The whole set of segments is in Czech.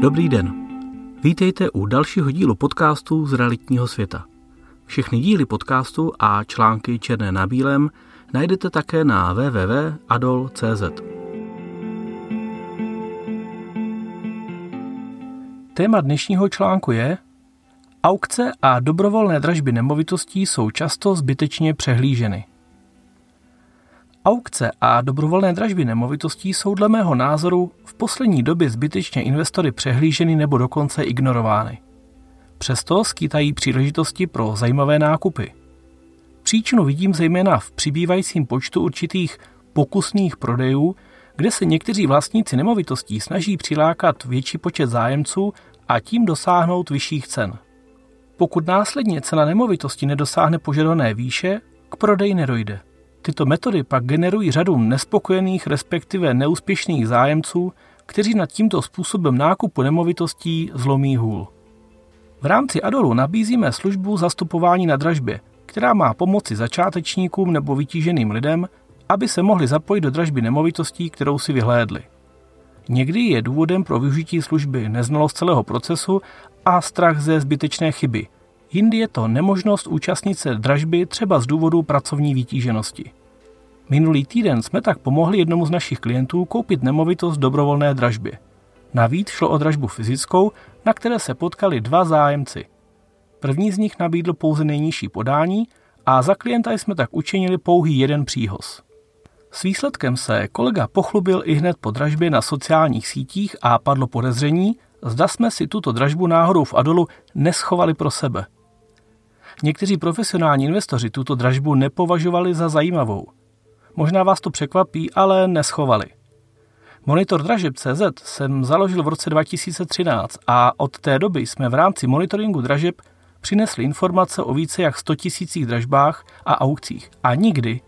Dobrý den. Vítejte u dalšího dílu podcastu z realitního světa. Všechny díly podcastu a články černé na bílém najdete také na www.adol.cz. Téma dnešního článku je Aukce a dobrovolné dražby nemovitostí jsou často zbytečně přehlíženy. Aukce a dobrovolné dražby nemovitostí jsou dle mého názoru v poslední době zbytečně investory přehlíženy nebo dokonce ignorovány. Přesto skýtají příležitosti pro zajímavé nákupy. Příčinu vidím zejména v přibývajícím počtu určitých pokusných prodejů, kde se někteří vlastníci nemovitostí snaží přilákat větší počet zájemců a tím dosáhnout vyšších cen. Pokud následně cena nemovitosti nedosáhne požadované výše, k prodeji nedojde. Tyto metody pak generují řadu nespokojených, respektive neúspěšných zájemců, kteří nad tímto způsobem nákupu nemovitostí zlomí hůl. V rámci Adolu nabízíme službu zastupování na dražbě, která má pomoci začátečníkům nebo vytíženým lidem, aby se mohli zapojit do dražby nemovitostí, kterou si vyhlédli. Někdy je důvodem pro využití služby neznalost celého procesu a strach ze zbytečné chyby. Jindy je to nemožnost účastnit se dražby třeba z důvodu pracovní vytíženosti. Minulý týden jsme tak pomohli jednomu z našich klientů koupit nemovitost dobrovolné dražbě. Navíc šlo o dražbu fyzickou, na které se potkali dva zájemci. První z nich nabídl pouze nejnižší podání a za klienta jsme tak učinili pouhý jeden příhoz. S výsledkem se kolega pochlubil i hned po dražbě na sociálních sítích a padlo podezření, zda jsme si tuto dražbu náhodou v Adolu neschovali pro sebe. Někteří profesionální investoři tuto dražbu nepovažovali za zajímavou. Možná vás to překvapí, ale neschovali. Monitor dražeb.cz jsem založil v roce 2013 a od té doby jsme v rámci monitoringu dražeb přinesli informace o více jak 100 tisících dražbách a aukcích a nikdy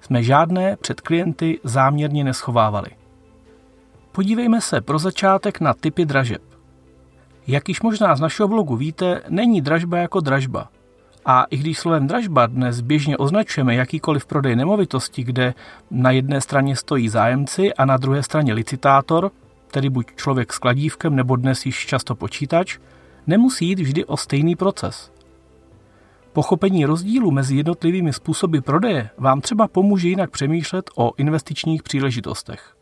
jsme žádné před klienty záměrně neschovávali. Podívejme se pro začátek na typy dražeb. Jak již možná z našeho blogu víte, není dražba jako dražba. A i když slovem dražba dnes běžně označujeme jakýkoliv prodej nemovitosti, kde na jedné straně stojí zájemci a na druhé straně licitátor, tedy buď člověk s kladívkem nebo dnes již často počítač, nemusí jít vždy o stejný proces. Pochopení rozdílu mezi jednotlivými způsoby prodeje vám třeba pomůže jinak přemýšlet o investičních příležitostech.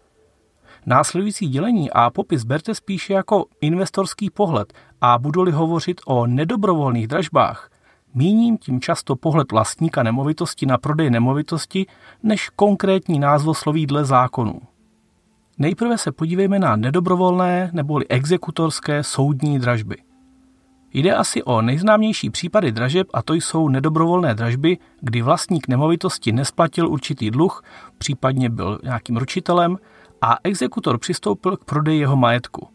Následující dělení a popis berte spíše jako investorský pohled a budu-li hovořit o nedobrovolných dražbách, míním tím často pohled vlastníka nemovitosti na prodej nemovitosti než konkrétní názvosloví dle zákonů. Nejprve se podívejme na nedobrovolné neboli exekutorské soudní dražby – Jde asi o nejznámější případy dražeb a to jsou nedobrovolné dražby, kdy vlastník nemovitosti nesplatil určitý dluh, případně byl nějakým ručitelem a exekutor přistoupil k prodeji jeho majetku.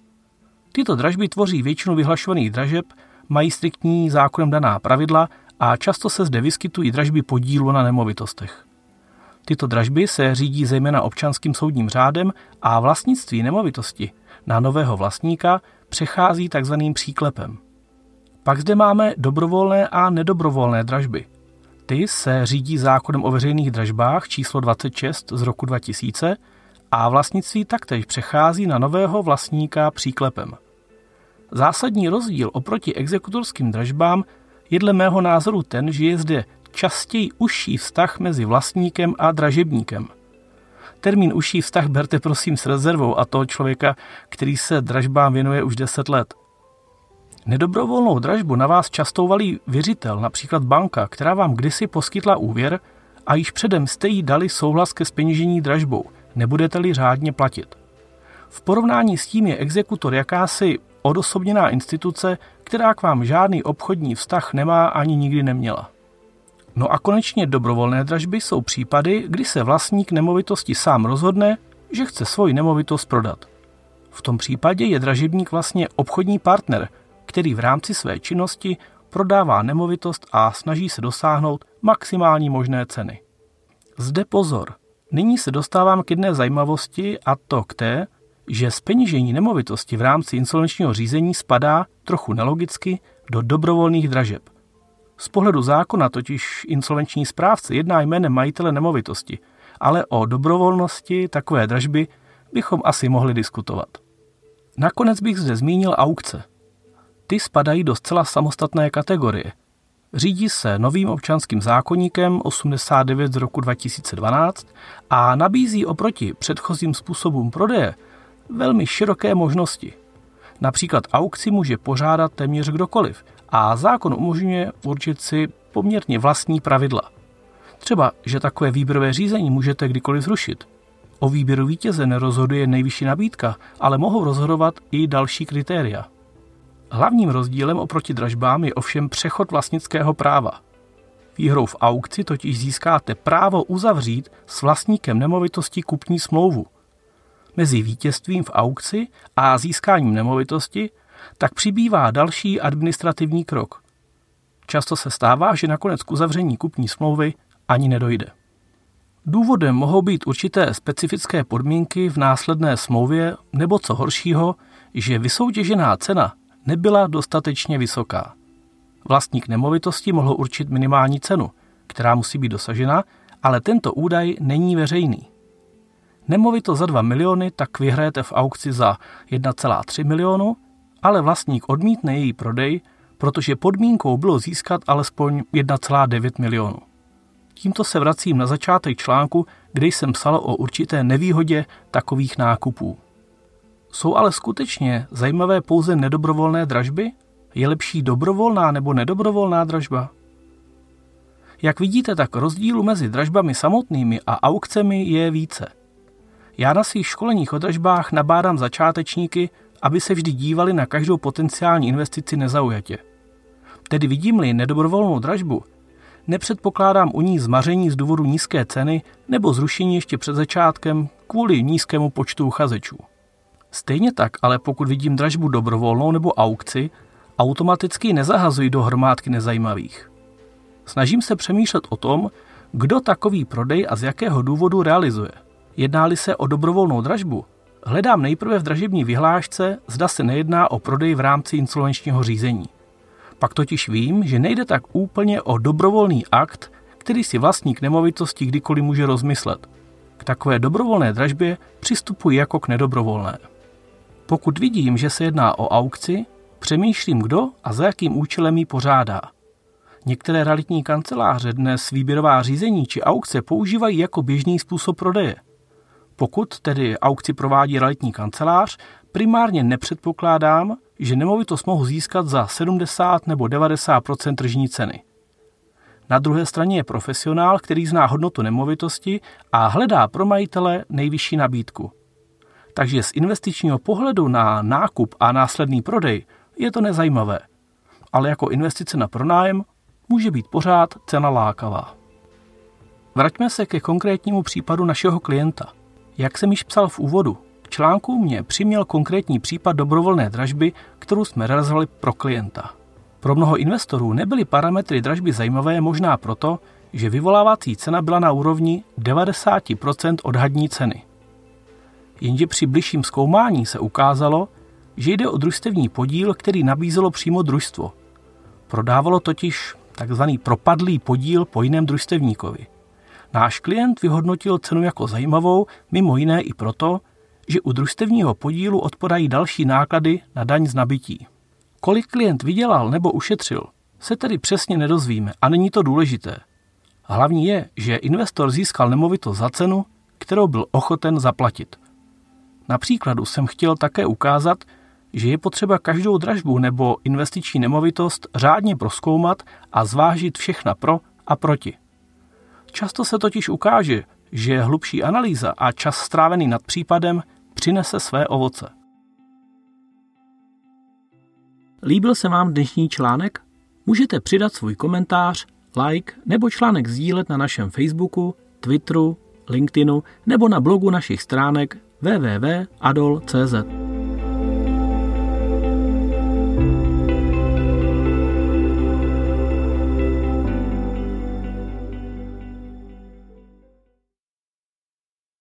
Tyto dražby tvoří většinu vyhlašovaných dražeb, mají striktní zákonem daná pravidla a často se zde vyskytují dražby podílu na nemovitostech. Tyto dražby se řídí zejména občanským soudním řádem a vlastnictví nemovitosti na nového vlastníka přechází takzvaným příklepem. Pak zde máme dobrovolné a nedobrovolné dražby. Ty se řídí zákonem o veřejných dražbách číslo 26 z roku 2000 a vlastnictví taktéž přechází na nového vlastníka příklepem. Zásadní rozdíl oproti exekutorským dražbám je dle mého názoru ten, že je zde častěji užší vztah mezi vlastníkem a dražebníkem. Termín užší vztah berte prosím s rezervou a toho člověka, který se dražbám věnuje už 10 let – Nedobrovolnou dražbu na vás často valí věřitel, například banka, která vám kdysi poskytla úvěr a již předem jste jí dali souhlas ke speněžení dražbou, nebudete-li řádně platit. V porovnání s tím je exekutor jakási odosobněná instituce, která k vám žádný obchodní vztah nemá ani nikdy neměla. No a konečně dobrovolné dražby jsou případy, kdy se vlastník nemovitosti sám rozhodne, že chce svoji nemovitost prodat. V tom případě je dražebník vlastně obchodní partner, který v rámci své činnosti prodává nemovitost a snaží se dosáhnout maximální možné ceny. Zde pozor, nyní se dostávám k jedné zajímavosti a to k té, že speněžení nemovitosti v rámci insolvenčního řízení spadá trochu nelogicky do dobrovolných dražeb. Z pohledu zákona totiž insolvenční správce jedná jménem majitele nemovitosti, ale o dobrovolnosti takové dražby bychom asi mohli diskutovat. Nakonec bych zde zmínil aukce. Ty spadají do zcela samostatné kategorie. Řídí se novým občanským zákonníkem 89 z roku 2012 a nabízí oproti předchozím způsobům prodeje velmi široké možnosti. Například aukci může pořádat téměř kdokoliv a zákon umožňuje určit si poměrně vlastní pravidla. Třeba, že takové výběrové řízení můžete kdykoliv zrušit. O výběru vítěze nerozhoduje nejvyšší nabídka, ale mohou rozhodovat i další kritéria. Hlavním rozdílem oproti dražbám je ovšem přechod vlastnického práva. Výhrou v aukci totiž získáte právo uzavřít s vlastníkem nemovitosti kupní smlouvu. Mezi vítězstvím v aukci a získáním nemovitosti tak přibývá další administrativní krok. Často se stává, že nakonec k uzavření kupní smlouvy ani nedojde. Důvodem mohou být určité specifické podmínky v následné smlouvě nebo co horšího, že vysoutěžená cena nebyla dostatečně vysoká. Vlastník nemovitosti mohl určit minimální cenu, která musí být dosažena, ale tento údaj není veřejný. Nemovito za 2 miliony tak vyhrajete v aukci za 1,3 milionu, ale vlastník odmítne její prodej, protože podmínkou bylo získat alespoň 1,9 milionu. Tímto se vracím na začátek článku, kde jsem psal o určité nevýhodě takových nákupů. Jsou ale skutečně zajímavé pouze nedobrovolné dražby? Je lepší dobrovolná nebo nedobrovolná dražba? Jak vidíte, tak rozdílu mezi dražbami samotnými a aukcemi je více. Já na svých školeních o dražbách nabádám začátečníky, aby se vždy dívali na každou potenciální investici nezaujatě. Tedy vidím-li nedobrovolnou dražbu, nepředpokládám u ní zmaření z důvodu nízké ceny nebo zrušení ještě před začátkem kvůli nízkému počtu uchazečů. Stejně tak, ale pokud vidím dražbu dobrovolnou nebo aukci, automaticky nezahazuji do hromádky nezajímavých. Snažím se přemýšlet o tom, kdo takový prodej a z jakého důvodu realizuje. Jedná-li se o dobrovolnou dražbu, hledám nejprve v dražební vyhlášce, zda se nejedná o prodej v rámci insolvenčního řízení. Pak totiž vím, že nejde tak úplně o dobrovolný akt, který si vlastník nemovitosti kdykoliv může rozmyslet. K takové dobrovolné dražbě přistupuji jako k nedobrovolné. Pokud vidím, že se jedná o aukci, přemýšlím, kdo a za jakým účelem ji pořádá. Některé realitní kanceláře dnes výběrová řízení či aukce používají jako běžný způsob prodeje. Pokud tedy aukci provádí realitní kancelář, primárně nepředpokládám, že nemovitost mohu získat za 70 nebo 90% tržní ceny. Na druhé straně je profesionál, který zná hodnotu nemovitosti a hledá pro majitele nejvyšší nabídku. Takže z investičního pohledu na nákup a následný prodej je to nezajímavé. Ale jako investice na pronájem může být pořád cena lákavá. Vraťme se ke konkrétnímu případu našeho klienta. Jak jsem již psal v úvodu, k článku mě přiměl konkrétní případ dobrovolné dražby, kterou jsme realizovali pro klienta. Pro mnoho investorů nebyly parametry dražby zajímavé možná proto, že vyvolávací cena byla na úrovni 90% odhadní ceny. Jenže při bližším zkoumání se ukázalo, že jde o družstevní podíl, který nabízelo přímo družstvo. Prodávalo totiž takzvaný propadlý podíl po jiném družstevníkovi. Náš klient vyhodnotil cenu jako zajímavou, mimo jiné i proto, že u družstevního podílu odpadají další náklady na daň z nabití. Kolik klient vydělal nebo ušetřil, se tedy přesně nedozvíme a není to důležité. Hlavní je, že investor získal nemovitost za cenu, kterou byl ochoten zaplatit. Na příkladu jsem chtěl také ukázat, že je potřeba každou dražbu nebo investiční nemovitost řádně proskoumat a zvážit všechna pro a proti. Často se totiž ukáže, že hlubší analýza a čas strávený nad případem přinese své ovoce. Líbil se vám dnešní článek? Můžete přidat svůj komentář, like nebo článek sdílet na našem Facebooku, Twitteru, LinkedInu nebo na blogu našich stránek www.adol.cz.